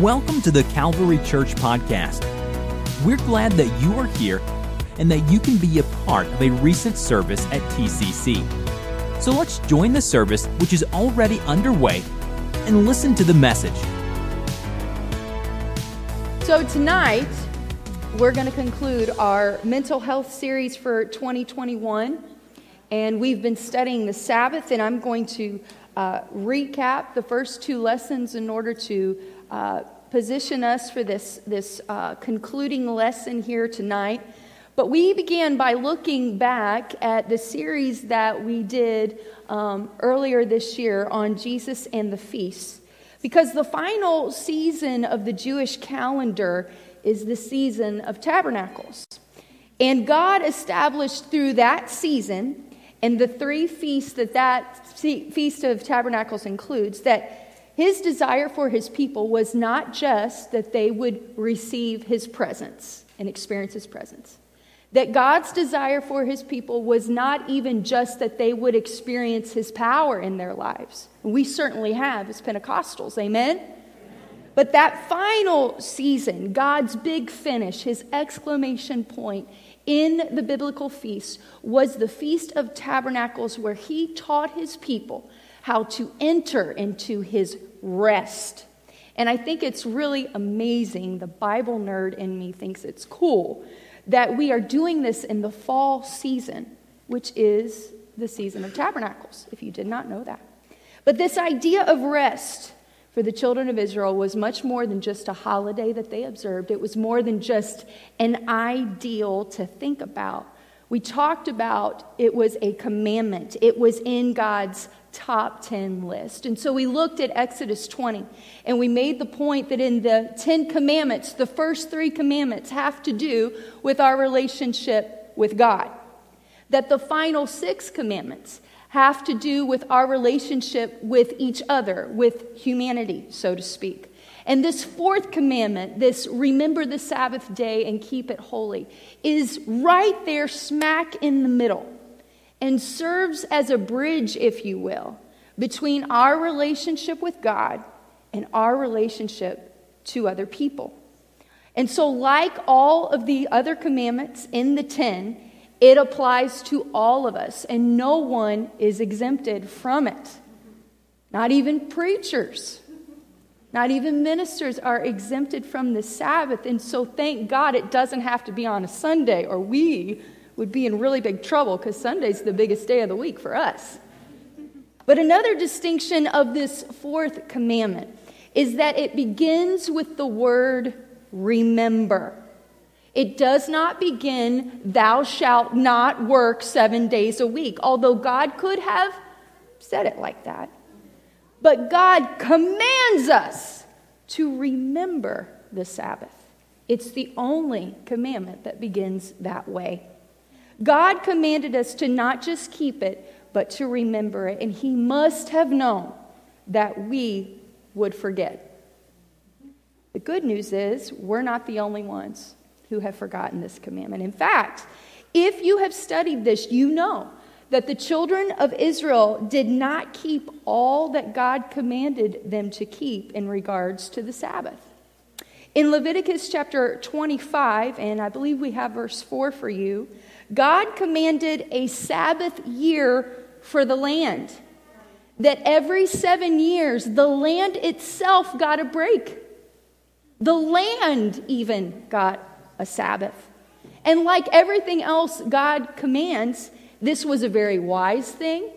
Welcome to the Calvary Church Podcast. We're glad that you are here and that you can be a part of a recent service at TCC. So let's join the service, which is already underway, and listen to the message. So, tonight, we're going to conclude our mental health series for 2021. And we've been studying the Sabbath, and I'm going to uh, recap the first two lessons in order to uh, position us for this, this uh, concluding lesson here tonight. But we began by looking back at the series that we did um, earlier this year on Jesus and the feasts. Because the final season of the Jewish calendar is the season of tabernacles. And God established through that season and the three feasts that that Feast of Tabernacles includes that his desire for his people was not just that they would receive his presence and experience his presence. That God's desire for his people was not even just that they would experience his power in their lives. We certainly have as Pentecostals, amen? But that final season, God's big finish, his exclamation point in the biblical feast was the Feast of Tabernacles, where he taught his people how to enter into his rest. And I think it's really amazing. The Bible nerd in me thinks it's cool that we are doing this in the fall season, which is the season of tabernacles, if you did not know that. But this idea of rest for the children of Israel was much more than just a holiday that they observed, it was more than just an ideal to think about. We talked about it was a commandment, it was in God's top 10 list. And so we looked at Exodus 20 and we made the point that in the 10 commandments, the first three commandments have to do with our relationship with God. That the final six commandments have to do with our relationship with each other, with humanity, so to speak. And this fourth commandment, this remember the Sabbath day and keep it holy, is right there, smack in the middle and serves as a bridge, if you will, between our relationship with God and our relationship to other people. And so, like all of the other commandments in the 10, it applies to all of us, and no one is exempted from it. Not even preachers, not even ministers are exempted from the Sabbath. And so, thank God it doesn't have to be on a Sunday, or we would be in really big trouble because Sunday's the biggest day of the week for us. But another distinction of this fourth commandment is that it begins with the word remember. It does not begin, thou shalt not work seven days a week, although God could have said it like that. But God commands us to remember the Sabbath. It's the only commandment that begins that way. God commanded us to not just keep it, but to remember it. And He must have known that we would forget. The good news is, we're not the only ones who have forgotten this commandment. In fact, if you have studied this, you know that the children of Israel did not keep all that God commanded them to keep in regards to the Sabbath. In Leviticus chapter 25, and I believe we have verse 4 for you, God commanded a Sabbath year for the land. That every seven years, the land itself got a break. The land even got a Sabbath. And like everything else God commands, this was a very wise thing.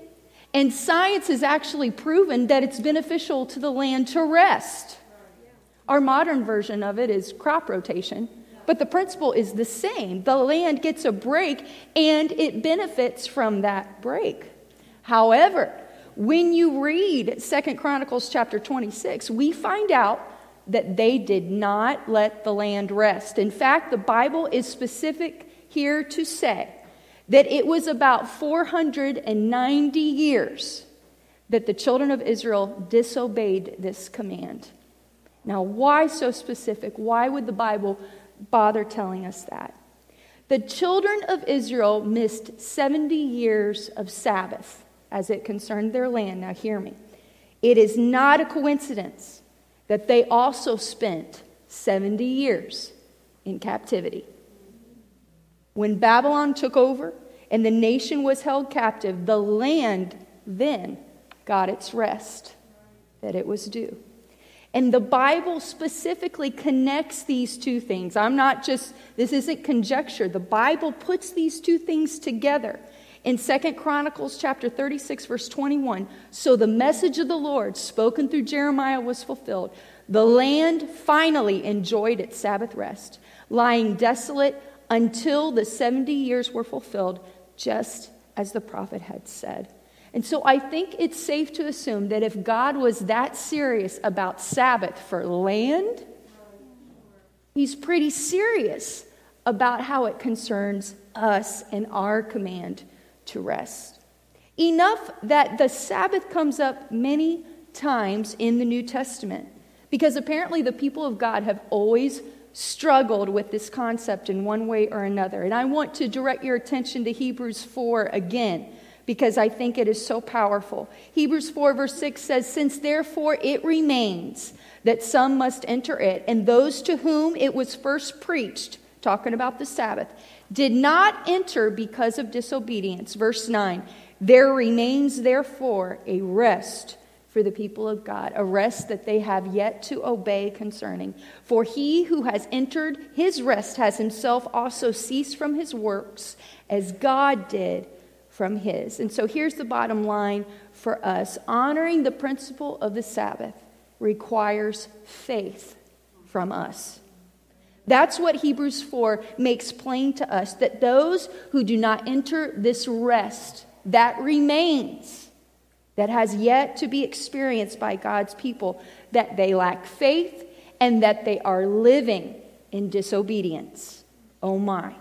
And science has actually proven that it's beneficial to the land to rest. Our modern version of it is crop rotation. But the principle is the same. The land gets a break and it benefits from that break. However, when you read Second Chronicles chapter 26, we find out that they did not let the land rest. In fact, the Bible is specific here to say that it was about 490 years that the children of Israel disobeyed this command. Now, why so specific? Why would the Bible bother telling us that. The children of Israel missed 70 years of Sabbath as it concerned their land. Now, hear me. It is not a coincidence that they also spent 70 years in captivity. When Babylon took over and the nation was held captive, the land then got its rest that it was due. And the Bible specifically connects these two things. I'm not just, this isn't conjecture. The Bible puts these two things together. In Second Chronicles chapter 36, verse 21, so the message of the Lord spoken through Jeremiah was fulfilled. The land finally enjoyed its Sabbath rest, lying desolate until the 70 years were fulfilled, just as the prophet had said. And so I think it's safe to assume that if God was that serious about Sabbath for land, he's pretty serious about how it concerns us and our command to rest. Enough that the Sabbath comes up many times in the New Testament because apparently the people of God have always struggled with this concept in one way or another. And I want to direct your attention to Hebrews 4 again because I think it is so powerful. Hebrews 4, verse 6 says, Since therefore it remains that some must enter it, and those to whom it was first preached, talking about the Sabbath, did not enter because of disobedience. Verse 9, there remains therefore a rest for the people of God, a rest that they have yet to obey concerning. For he who has entered his rest has himself also ceased from his works, as God did from his. And so here's the bottom line for us honoring the principle of the Sabbath requires faith from us. That's what Hebrews 4 makes plain to us that those who do not enter this rest that remains, that has yet to be experienced by God's people, that they lack faith and that they are living in disobedience. Oh my.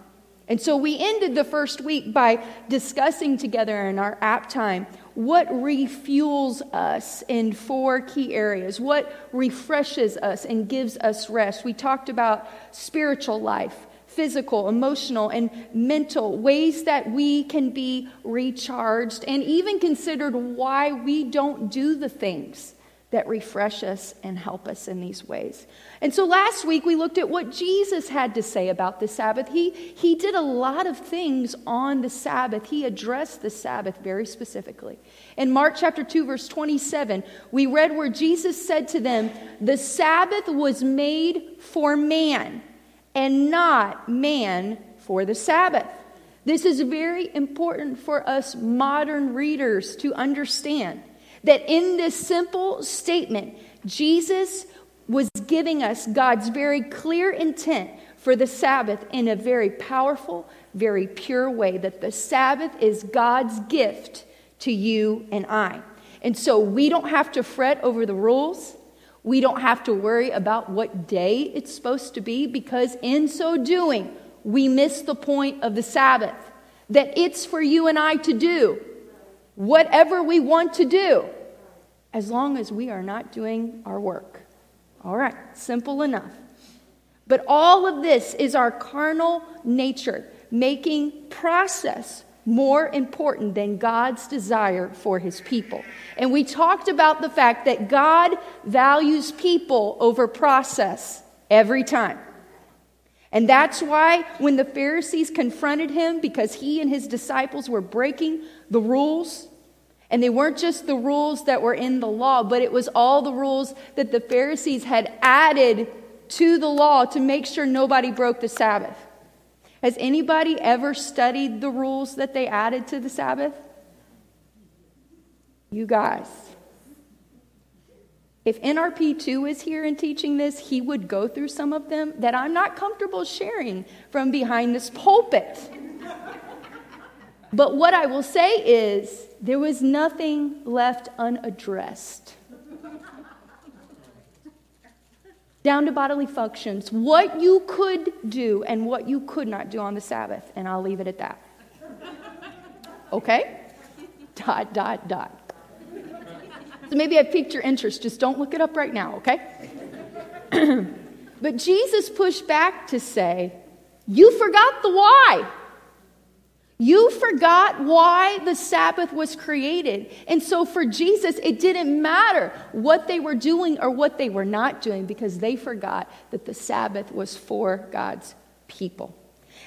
And so we ended the first week by discussing together in our app time what refuels us in four key areas, what refreshes us and gives us rest. We talked about spiritual life, physical, emotional, and mental, ways that we can be recharged, and even considered why we don't do the things that refresh us and help us in these ways. And so last week we looked at what Jesus had to say about the Sabbath. He, he did a lot of things on the Sabbath, he addressed the Sabbath very specifically. In Mark chapter 2, verse 27, we read where Jesus said to them, The Sabbath was made for man, and not man for the Sabbath. This is very important for us modern readers to understand that in this simple statement, Jesus was giving us God's very clear intent for the Sabbath in a very powerful, very pure way. That the Sabbath is God's gift to you and I. And so we don't have to fret over the rules. We don't have to worry about what day it's supposed to be because in so doing, we miss the point of the Sabbath. That it's for you and I to do whatever we want to do, as long as we are not doing our work. All right, simple enough. But all of this is our carnal nature making process more important than God's desire for his people. And we talked about the fact that God values people over process every time. And that's why when the Pharisees confronted him because he and his disciples were breaking the rules, and they weren't just the rules that were in the law, but it was all the rules that the Pharisees had added to the law to make sure nobody broke the Sabbath. Has anybody ever studied the rules that they added to the Sabbath? You guys. If NRP2 is here and teaching this, he would go through some of them that I'm not comfortable sharing from behind this pulpit. But what I will say is, there was nothing left unaddressed. Down to bodily functions, what you could do and what you could not do on the Sabbath, and I'll leave it at that. Okay? Dot, dot, dot. So maybe I piqued your interest. Just don't look it up right now, okay? but Jesus pushed back to say, You forgot the why. You forgot why the Sabbath was created. And so for Jesus, it didn't matter what they were doing or what they were not doing because they forgot that the Sabbath was for God's people.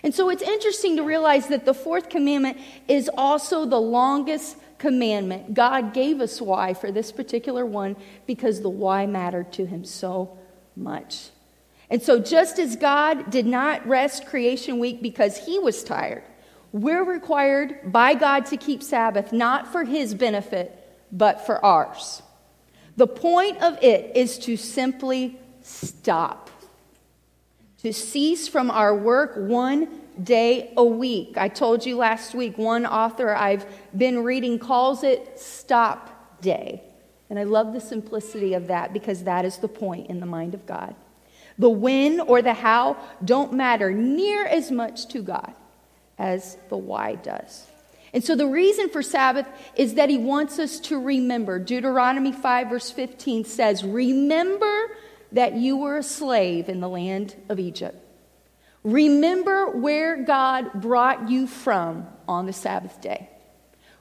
And so it's interesting to realize that the fourth commandment is also the longest commandment. God gave us why for this particular one because the why mattered to him so much. And so, just as God did not rest creation week because he was tired, we're required by God to keep Sabbath not for his benefit, but for ours. The point of it is to simply stop, to cease from our work one day a week. I told you last week, one author I've been reading calls it stop day. And I love the simplicity of that because that is the point in the mind of God. The when or the how don't matter near as much to God as the why does. And so the reason for Sabbath is that he wants us to remember. Deuteronomy 5, verse 15 says, Remember that you were a slave in the land of Egypt. Remember where God brought you from on the Sabbath day.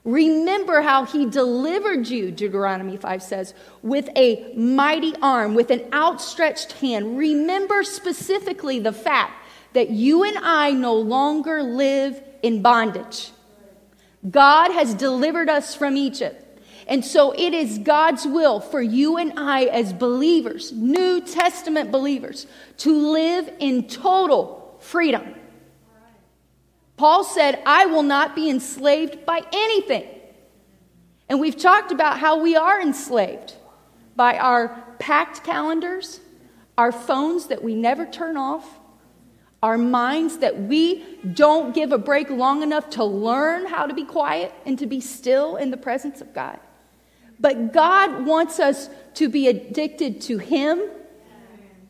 Remember how he delivered you, Deuteronomy 5 says, with a mighty arm, with an outstretched hand. Remember specifically the fact that you and I no longer live in bondage. God has delivered us from Egypt. And so it is God's will for you and I, as believers, New Testament believers, to live in total freedom. Paul said, I will not be enslaved by anything. And we've talked about how we are enslaved by our packed calendars, our phones that we never turn off, our minds that we don't give a break long enough to learn how to be quiet and to be still in the presence of God. But God wants us to be addicted to Him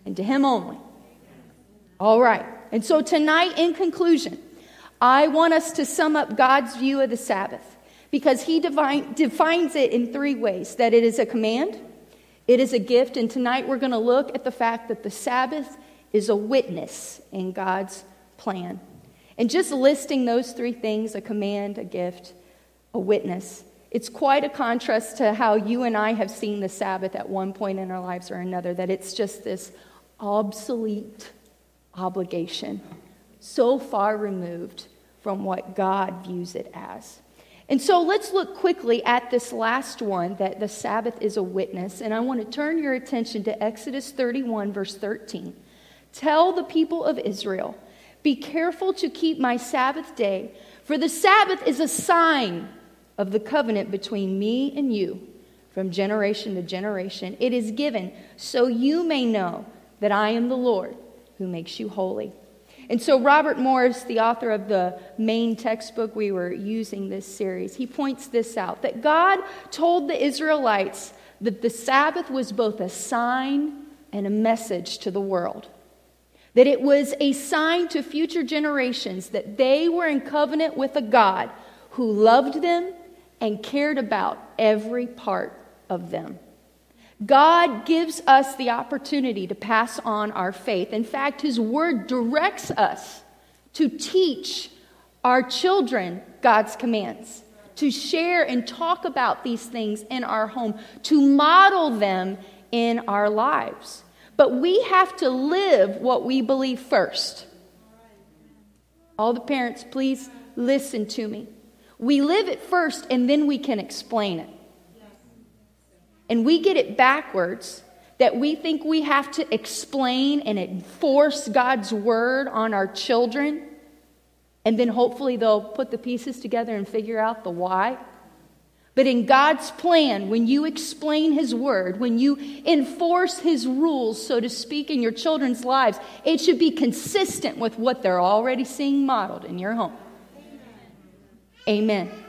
and to Him only. All right. And so tonight, in conclusion, I want us to sum up God's view of the Sabbath because He divine, defines it in three ways that it is a command, it is a gift, and tonight we're going to look at the fact that the Sabbath is a witness in God's plan. And just listing those three things a command, a gift, a witness it's quite a contrast to how you and I have seen the Sabbath at one point in our lives or another, that it's just this obsolete obligation, so far removed from what God views it as. And so let's look quickly at this last one that the Sabbath is a witness. And I want to turn your attention to Exodus 31, verse 13. Tell the people of Israel, Be careful to keep my Sabbath day, for the Sabbath is a sign of the covenant between me and you from generation to generation. It is given so you may know that I am the Lord who makes you holy. And so, Robert Morris, the author of the main textbook we were using this series, he points this out that God told the Israelites that the Sabbath was both a sign and a message to the world that it was a sign to future generations that they were in covenant with a God who loved them and cared about every part of them. God gives us the opportunity to pass on our faith. In fact, His Word directs us to teach our children God's commands, to share and talk about these things in our home, to model them in our lives. But we have to live what we believe first. All the parents, please listen to me. We live it first and then we can explain it. And we get it backwards that we think we have to explain and enforce God's word on our children. And then hopefully they'll put the pieces together and figure out the why. But in God's plan, when you explain His word, when you enforce His rules, so to speak, in your children's lives, it should be consistent with what they're already seeing modeled in your home. Amen. Amen.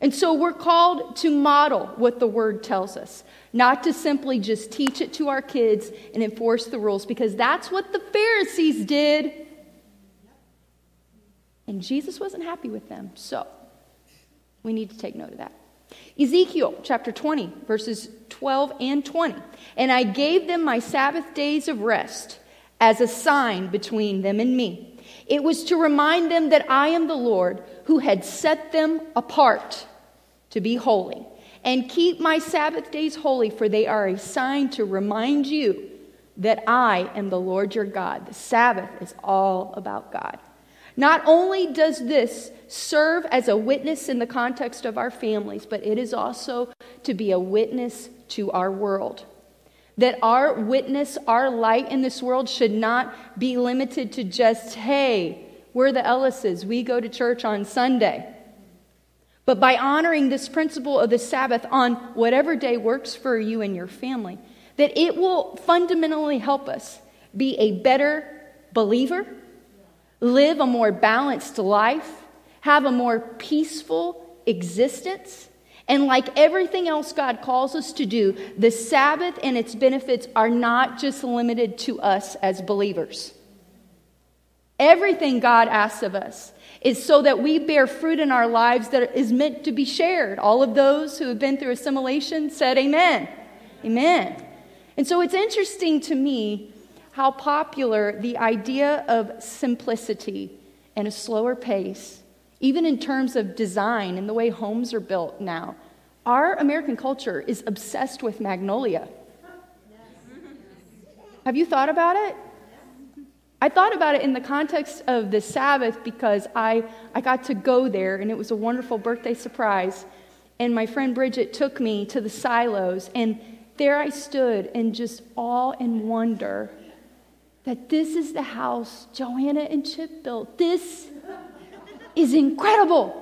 And so we're called to model what the word tells us, not to simply just teach it to our kids and enforce the rules, because that's what the Pharisees did. And Jesus wasn't happy with them. So we need to take note of that. Ezekiel chapter 20, verses 12 and 20. And I gave them my Sabbath days of rest as a sign between them and me. It was to remind them that I am the Lord who had set them apart to be holy. And keep my Sabbath days holy, for they are a sign to remind you that I am the Lord your God. The Sabbath is all about God. Not only does this serve as a witness in the context of our families, but it is also to be a witness to our world. That our witness, our light in this world should not be limited to just, hey, we're the Ellises, we go to church on Sunday. But by honoring this principle of the Sabbath on whatever day works for you and your family, that it will fundamentally help us be a better believer, live a more balanced life, have a more peaceful existence. And like everything else God calls us to do, the Sabbath and its benefits are not just limited to us as believers. Everything God asks of us is so that we bear fruit in our lives that is meant to be shared. All of those who have been through assimilation said, Amen. Amen. And so it's interesting to me how popular the idea of simplicity and a slower pace, even in terms of design and the way homes are built now. Our American culture is obsessed with magnolia. Have you thought about it? I thought about it in the context of the Sabbath because I, I got to go there and it was a wonderful birthday surprise. And my friend Bridget took me to the silos, and there I stood in just awe and wonder that this is the house Joanna and Chip built. This is incredible.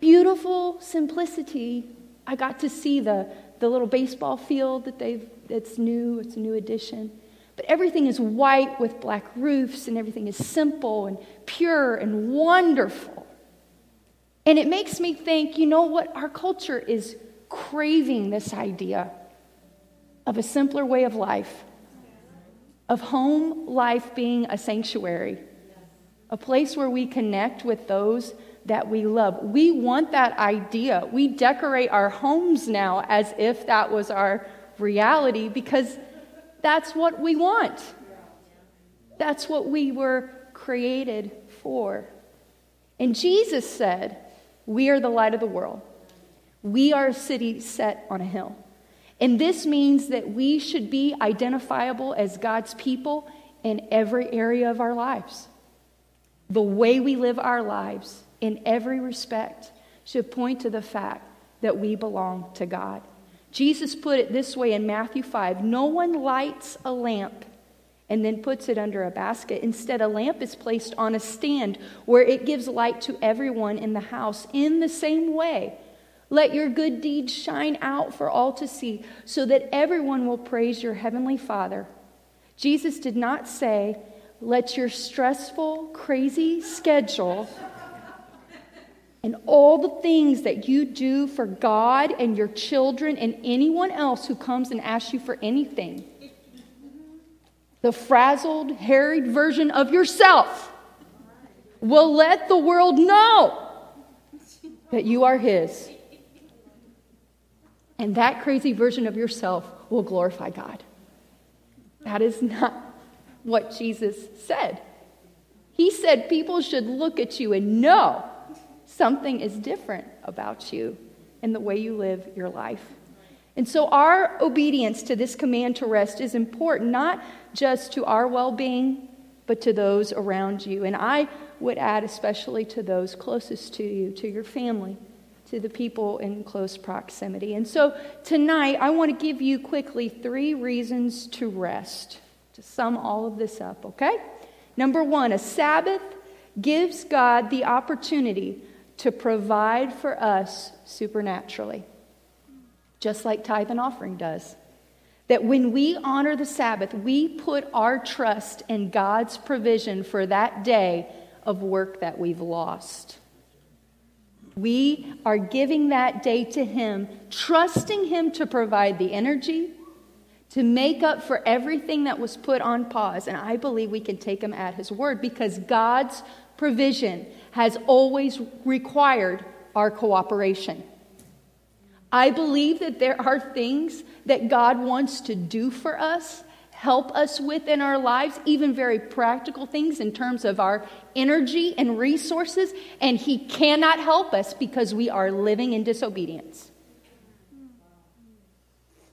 Beautiful simplicity. I got to see the, the little baseball field that they've, it's new, it's a new addition. But everything is white with black roofs, and everything is simple and pure and wonderful. And it makes me think you know what? Our culture is craving this idea of a simpler way of life of home life being a sanctuary, a place where we connect with those that we love. We want that idea. We decorate our homes now as if that was our reality because that's what we want. That's what we were created for. And Jesus said, We are the light of the world. We are a city set on a hill. And this means that we should be identifiable as God's people in every area of our lives. The way we live our lives, in every respect, should point to the fact that we belong to God. Jesus put it this way in Matthew 5 No one lights a lamp and then puts it under a basket. Instead, a lamp is placed on a stand where it gives light to everyone in the house. In the same way, let your good deeds shine out for all to see, so that everyone will praise your heavenly Father. Jesus did not say, Let your stressful, crazy schedule and all the things that you do for God and your children and anyone else who comes and asks you for anything. The frazzled, harried version of yourself will let the world know that you are His. And that crazy version of yourself will glorify God. That is not what Jesus said. He said people should look at you and know something is different about you and the way you live your life. And so, our obedience to this command to rest is important, not just to our well being, but to those around you. And I would add, especially to those closest to you, to your family, to the people in close proximity. And so, tonight, I want to give you quickly three reasons to rest, to sum all of this up, okay? Number one, a Sabbath gives God the opportunity to provide for us supernaturally, just like tithe and offering does. That when we honor the Sabbath, we put our trust in God's provision for that day of work that we've lost. We are giving that day to Him, trusting Him to provide the energy, to make up for everything that was put on pause. And I believe we can take Him at His word because God's provision has always required our cooperation. I believe that there are things that God wants to do for us, help us with in our lives, even very practical things in terms of our energy and resources, and He cannot help us because we are living in disobedience.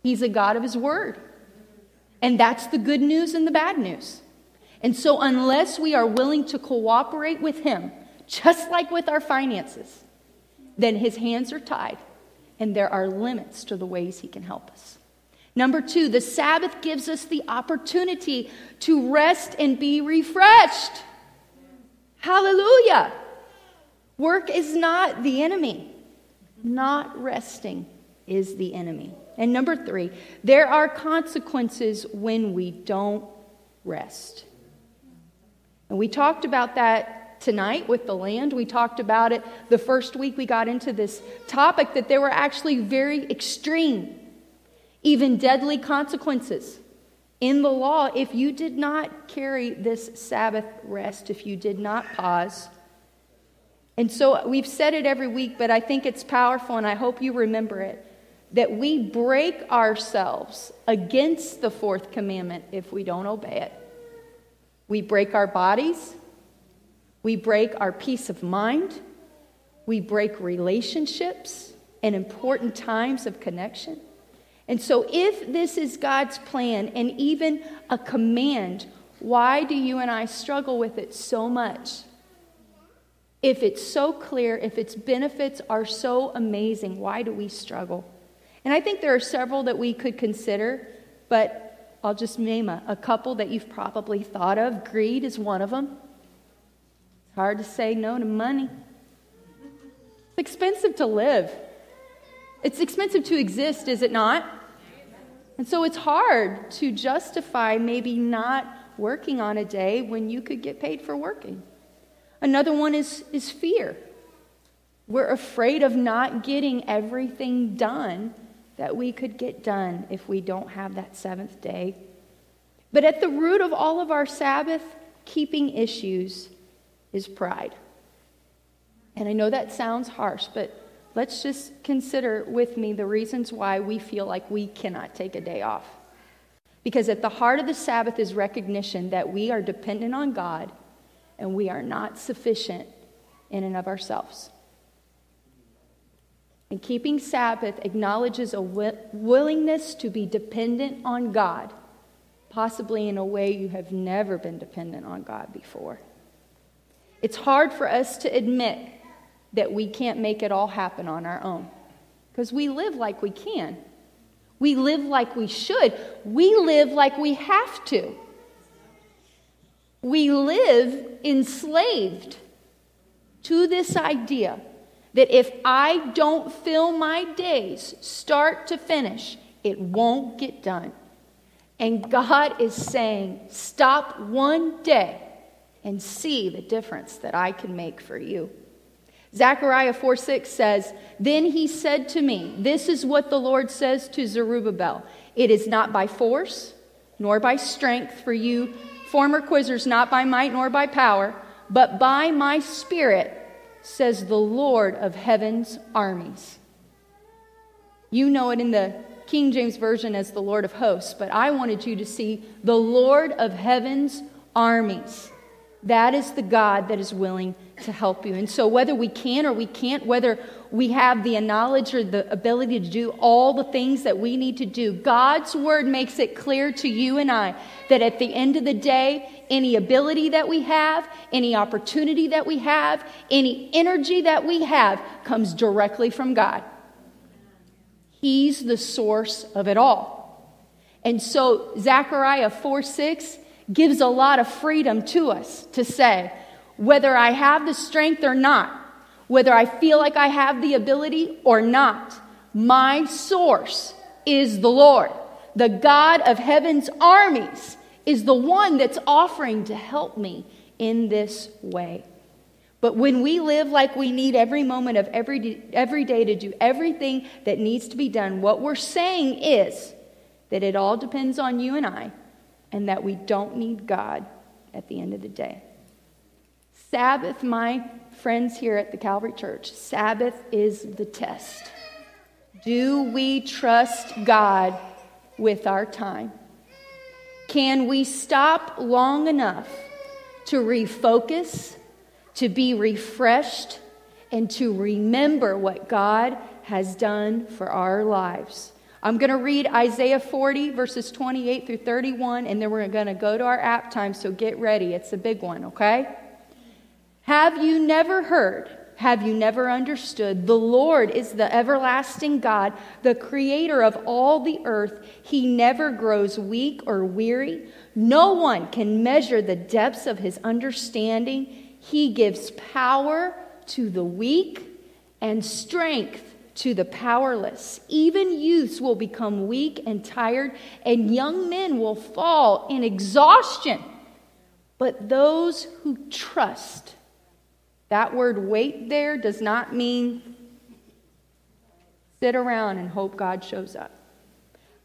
He's a God of His Word. And that's the good news and the bad news. And so, unless we are willing to cooperate with Him, just like with our finances, then His hands are tied, and there are limits to the ways He can help us. Number two, the Sabbath gives us the opportunity to rest and be refreshed. Hallelujah. Work is not the enemy, not resting is the enemy. And number three, there are consequences when we don't rest. And we talked about that tonight with the land. We talked about it the first week we got into this topic that there were actually very extreme even deadly consequences in the law if you did not carry this Sabbath rest, if you did not pause. And so we've said it every week, but I think it's powerful and I hope you remember it that we break ourselves against the fourth commandment if we don't obey it. We break our bodies, we break our peace of mind, we break relationships and important times of connection. And so, if this is God's plan and even a command, why do you and I struggle with it so much? If it's so clear, if its benefits are so amazing, why do we struggle? And I think there are several that we could consider, but I'll just name a, a couple that you've probably thought of. Greed is one of them. It's hard to say no to money. It's expensive to live. It's expensive to exist, is it not? And so it's hard to justify maybe not working on a day when you could get paid for working. Another one is, is fear. We're afraid of not getting everything done that we could get done if we don't have that seventh day. But at the root of all of our Sabbath keeping issues is pride. And I know that sounds harsh, but let's just consider with me the reasons why we feel like we cannot take a day off. Because at the heart of the Sabbath is recognition that we are dependent on God and we are not sufficient in and of ourselves. And keeping Sabbath acknowledges a willingness to be dependent on God, possibly in a way you have never been dependent on God before. It's hard for us to admit that we can't make it all happen on our own. Because we live like we can. We live like we should. We live like we have to. We live enslaved to this idea that if I don't fill my days start to finish, it won't get done. And God is saying, stop one day and see the difference that I can make for you. Zechariah 4 6 says, Then he said to me, This is what the Lord says to Zerubbabel It is not by force, nor by strength for you, former quizzers, not by might nor by power, but by my spirit, says the Lord of heaven's armies. You know it in the King James Version as the Lord of hosts, but I wanted you to see the Lord of heaven's armies. That is the God that is willing to help you. And so, whether we can or we can't, whether we have the knowledge or the ability to do all the things that we need to do, God's word makes it clear to you and I that at the end of the day, any ability that we have, any opportunity that we have, any energy that we have comes directly from God. He's the source of it all. And so, Zechariah 4 6 gives a lot of freedom to us to say, whether I have the strength or not, whether I feel like I have the ability or not, my source is the Lord. The God of heaven's armies is the one that's offering to help me in this way. But when we live like we need every moment of every, every day to do everything that needs to be done, what we're saying is that it all depends on you and I and that we don't need God at the end of the day. Sabbath, my friends here at the Calvary Church, Sabbath is the test. Do we trust God with our time? Can we stop long enough to refocus, to be refreshed, and to remember what God has done for our lives? I'm going to read Isaiah 40, verses 28 through 31, and then we're going to go to our app time, so get ready. It's a big one, okay? Have you never heard? Have you never understood? The Lord is the everlasting God, the creator of all the earth. He never grows weak or weary. No one can measure the depths of his understanding. He gives power to the weak and strength to the powerless. Even youths will become weak and tired, and young men will fall in exhaustion. But those who trust, that word wait there does not mean sit around and hope God shows up.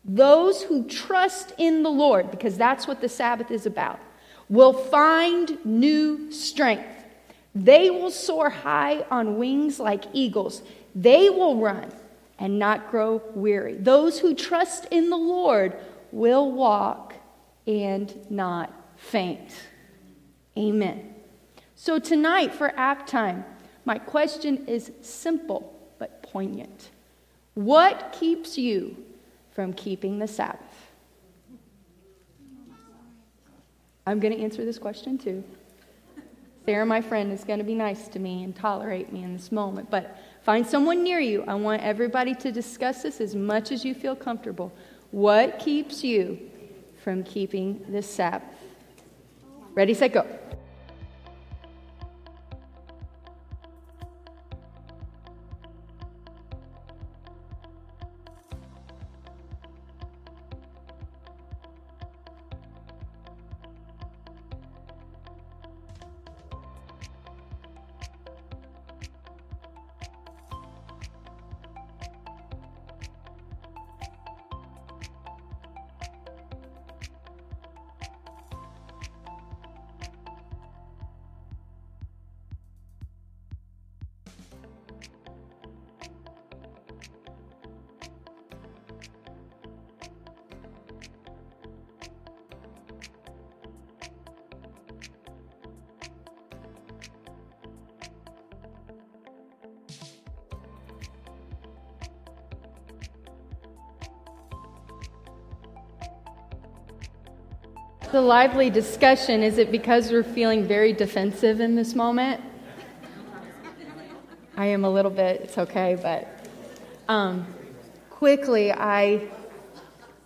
Those who trust in the Lord, because that's what the Sabbath is about, will find new strength. They will soar high on wings like eagles. They will run and not grow weary. Those who trust in the Lord will walk and not faint. Amen. So, tonight for app time, my question is simple but poignant. What keeps you from keeping the Sabbath? I'm going to answer this question too. Sarah, my friend, is going to be nice to me and tolerate me in this moment, but Find someone near you. I want everybody to discuss this as much as you feel comfortable. What keeps you from keeping the Sabbath? Ready, set, go. Lively discussion is it because we're feeling very defensive in this moment? I am a little bit, it's okay, but um, quickly, I,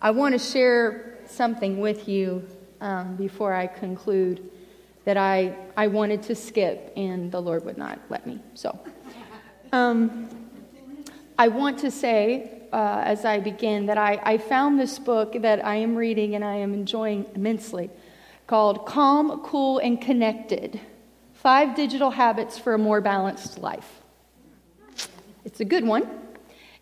I want to share something with you um, before I conclude that I, I wanted to skip, and the Lord would not let me. So, um, I want to say uh, as I begin that I, I found this book that I am reading and I am enjoying immensely called Calm, Cool, and Connected Five Digital Habits for a More Balanced Life. It's a good one.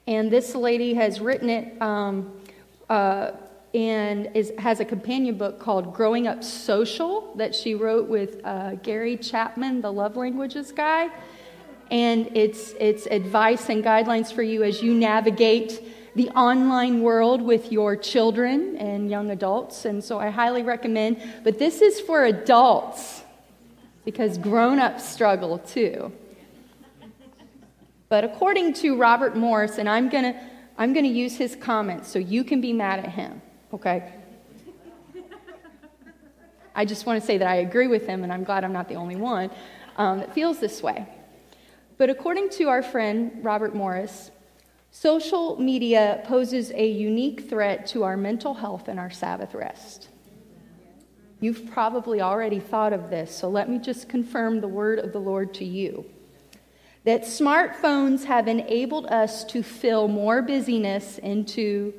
And this lady has written it um, uh, and is, has a companion book called Growing Up Social that she wrote with uh, Gary Chapman, the love languages guy and it's, it's advice and guidelines for you as you navigate the online world with your children and young adults. And so I highly recommend, but this is for adults because grown ups struggle too. But according to Robert Morris, and I'm going to I'm going to use his comments so you can be mad at him, okay? I just want to say that I agree with him, and I'm glad I'm not the only one um, that feels this way. But according to our friend Robert Morris, social media poses a unique threat to our mental health and our Sabbath rest. You've probably already thought of this, so let me just confirm the word of the Lord to you. That smartphones have enabled us to fill more busyness into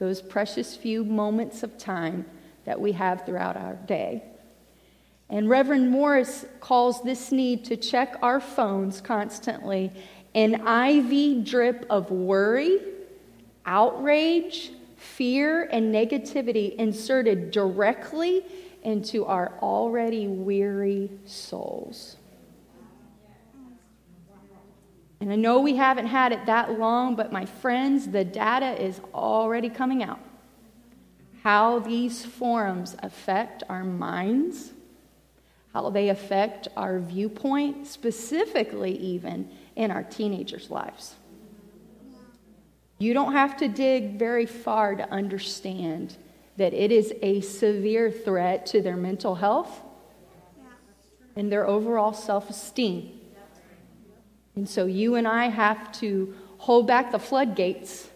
those precious few moments of time that we have throughout our day. And Reverend Morris calls this need to check our phones constantly an IV drip of worry, outrage, fear, and negativity inserted directly into our already weary souls. And I know we haven't had it that long, but my friends, the data is already coming out. how these forums affect our minds, how they affect our viewpoint, specifically, even in our teenagers' lives. You don't have to dig very far to understand that it is a severe threat to their mental health and their overall self esteem. And so you and I have to hold back the floodgates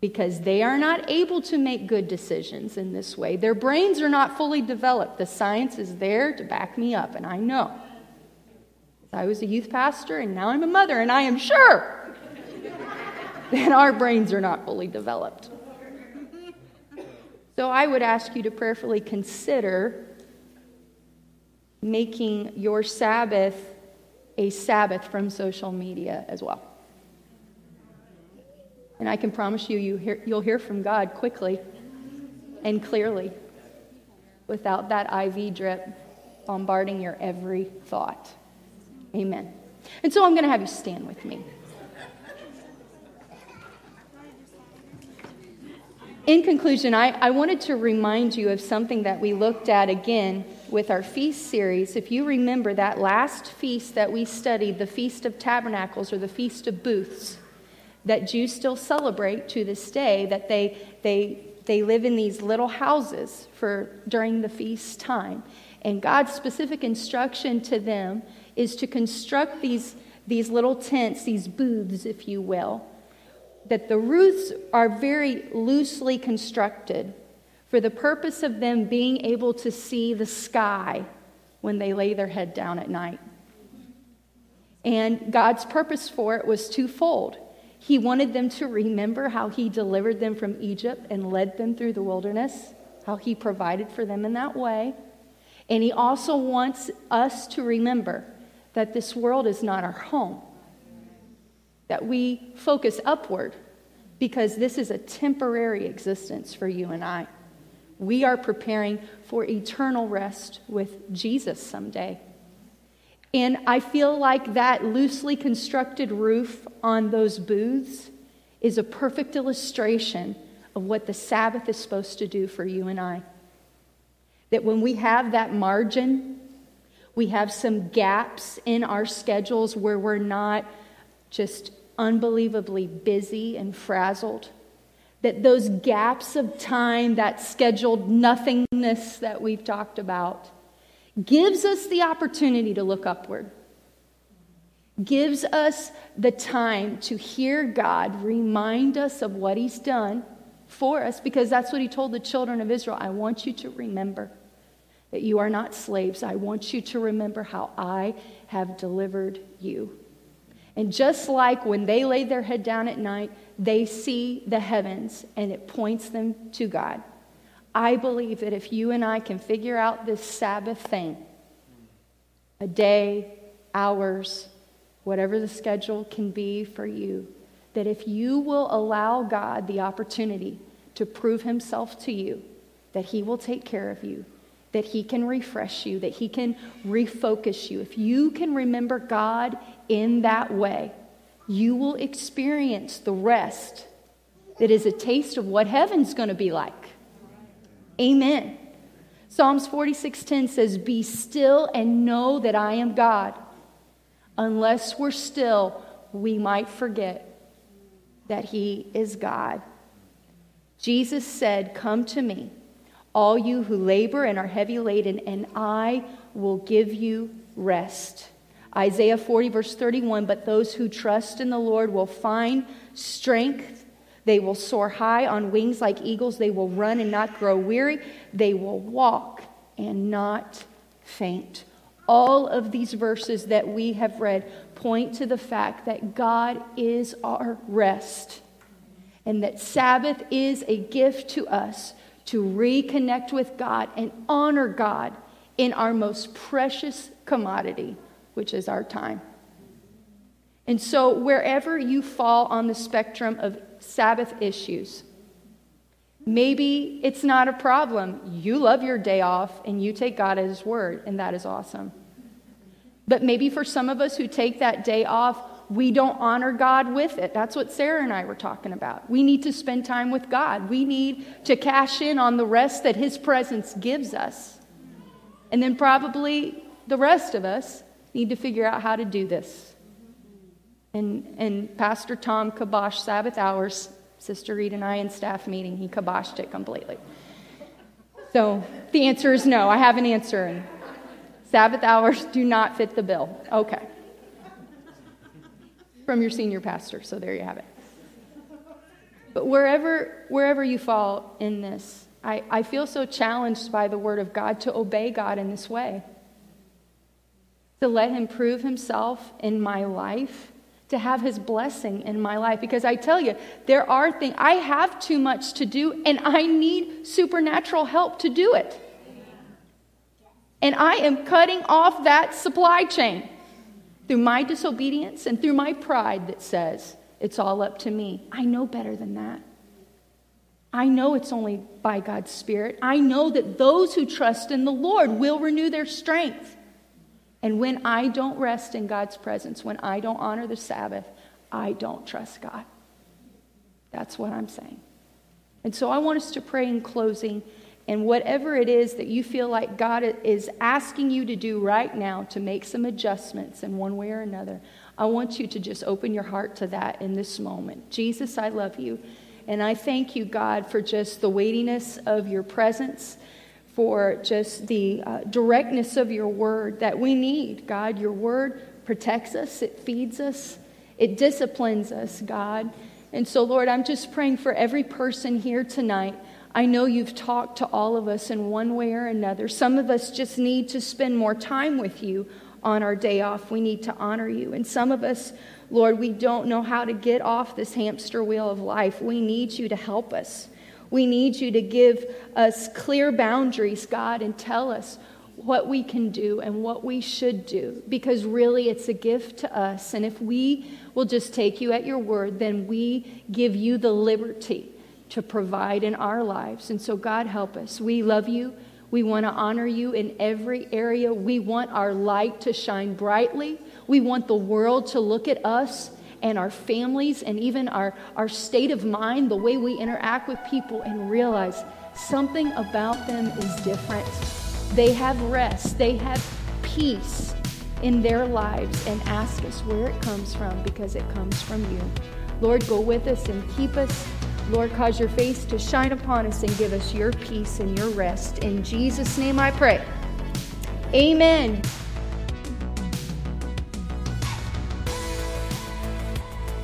because they are not able to make good decisions in this way. Their brains are not fully developed. The science is there to back me up, and I know. I was a youth pastor, and now I'm a mother, and I am sure that our brains are not fully developed. So I would ask you to prayerfully consider making your Sabbath a Sabbath from social media as well. And I can promise you, you hear, you'll hear from God quickly and clearly without that IV drip bombarding your every thought. Amen. And so I'm going to have you stand with me. In conclusion, I, I wanted to remind you of something that we looked at again with our feast series. If you remember that last feast that we studied, the Feast of Tabernacles or the Feast of Booths, that Jews still celebrate to this day, that they, they, they live in these little houses for during the feast time. And God's specific instruction to them is to construct these, these little tents, these booths, if you will, that the roofs are very loosely constructed for the purpose of them being able to see the sky when they lay their head down at night. And God's purpose for it was twofold. He wanted them to remember how He delivered them from Egypt and led them through the wilderness, how He provided for them in that way. And He also wants us to remember that this world is not our home, that we focus upward because this is a temporary existence for you and I. We are preparing for eternal rest with Jesus someday. And I feel like that loosely constructed roof on those booths is a perfect illustration of what the Sabbath is supposed to do for you and I. That when we have that margin, we have some gaps in our schedules where we're not just unbelievably busy and frazzled. That those gaps of time, that scheduled nothingness that we've talked about, gives us the opportunity to look upward, gives us the time to hear God remind us of what He's done for us, because that's what He told the children of Israel. I want you to remember that you are not slaves. I want you to remember how I have delivered you. And just like when they lay their head down at night, they see the heavens and it points them to God. I believe that if you and I can figure out this Sabbath thing, a day, hours, whatever the schedule can be for you, that if you will allow God the opportunity to prove himself to you, that he will take care of you, that he can refresh you, that he can refocus you. If you can remember God in that way, you will experience the rest that is a taste of what heaven's going to be like. Amen. Psalms 46:10 says, "Be still and know that I am God." Unless we're still, we might forget that he is God. Jesus said, "Come to me, all you who labor and are heavy laden, and I will give you rest." Isaiah 40, verse 31 But those who trust in the Lord will find strength they will soar high on wings like eagles. They will run and not grow weary. They will walk and not faint. All of these verses that we have read point to the fact that God is our rest and that Sabbath is a gift to us to reconnect with God and honor God in our most precious commodity, which is our time. And so, wherever you fall on the spectrum of Sabbath issues. Maybe it's not a problem. You love your day off and you take God at His word, and that is awesome. But maybe for some of us who take that day off, we don't honor God with it. That's what Sarah and I were talking about. We need to spend time with God. We need to cash in on the rest that His presence gives us. And then probably the rest of us need to figure out how to do this. And, and Pastor Tom kiboshed Sabbath hours. Sister Reed and I in staff meeting, he kiboshed it completely. So the answer is no. I have an answer. And Sabbath hours do not fit the bill. Okay. From your senior pastor. So there you have it. But wherever, wherever you fall in this, I, I feel so challenged by the word of God to obey God in this way. To let him prove himself in my life to have his blessing in my life because I tell you, there are things, I have too much to do and I need supernatural help to do it. And I am cutting off that supply chain through my disobedience and through my pride that says it's all up to me. I know better than that. I know it's only by God's Spirit. I know that those who trust in the Lord will renew their strength. And when I don't rest in God's presence, when I don't honor the Sabbath, I don't trust God. That's what I'm saying. And so I want us to pray in closing. And whatever it is that you feel like God is asking you to do right now to make some adjustments in one way or another, I want you to just open your heart to that in this moment. Jesus, I love you. And I thank you, God, for just the weightiness of your presence for just the uh, directness of your word that we need. God, your word protects us, it feeds us, it disciplines us, God. And so, Lord, I'm just praying for every person here tonight. I know you've talked to all of us in one way or another. Some of us just need to spend more time with you on our day off. We need to honor you. And some of us, Lord, we don't know how to get off this hamster wheel of life. We need you to help us. We need you to give us clear boundaries, God, and tell us what we can do and what we should do because really it's a gift to us. And if we will just take you at your word, then we give you the liberty to provide in our lives. And so, God, help us. We love you. We want to honor you in every area. We want our light to shine brightly. We want the world to look at us and our families and even our, our state of mind, the way we interact with people, and realize something about them is different. They have rest, they have peace in their lives, and ask us where it comes from because it comes from you. Lord, go with us and keep us. Lord, cause your face to shine upon us and give us your peace and your rest. In Jesus' name I pray. Amen.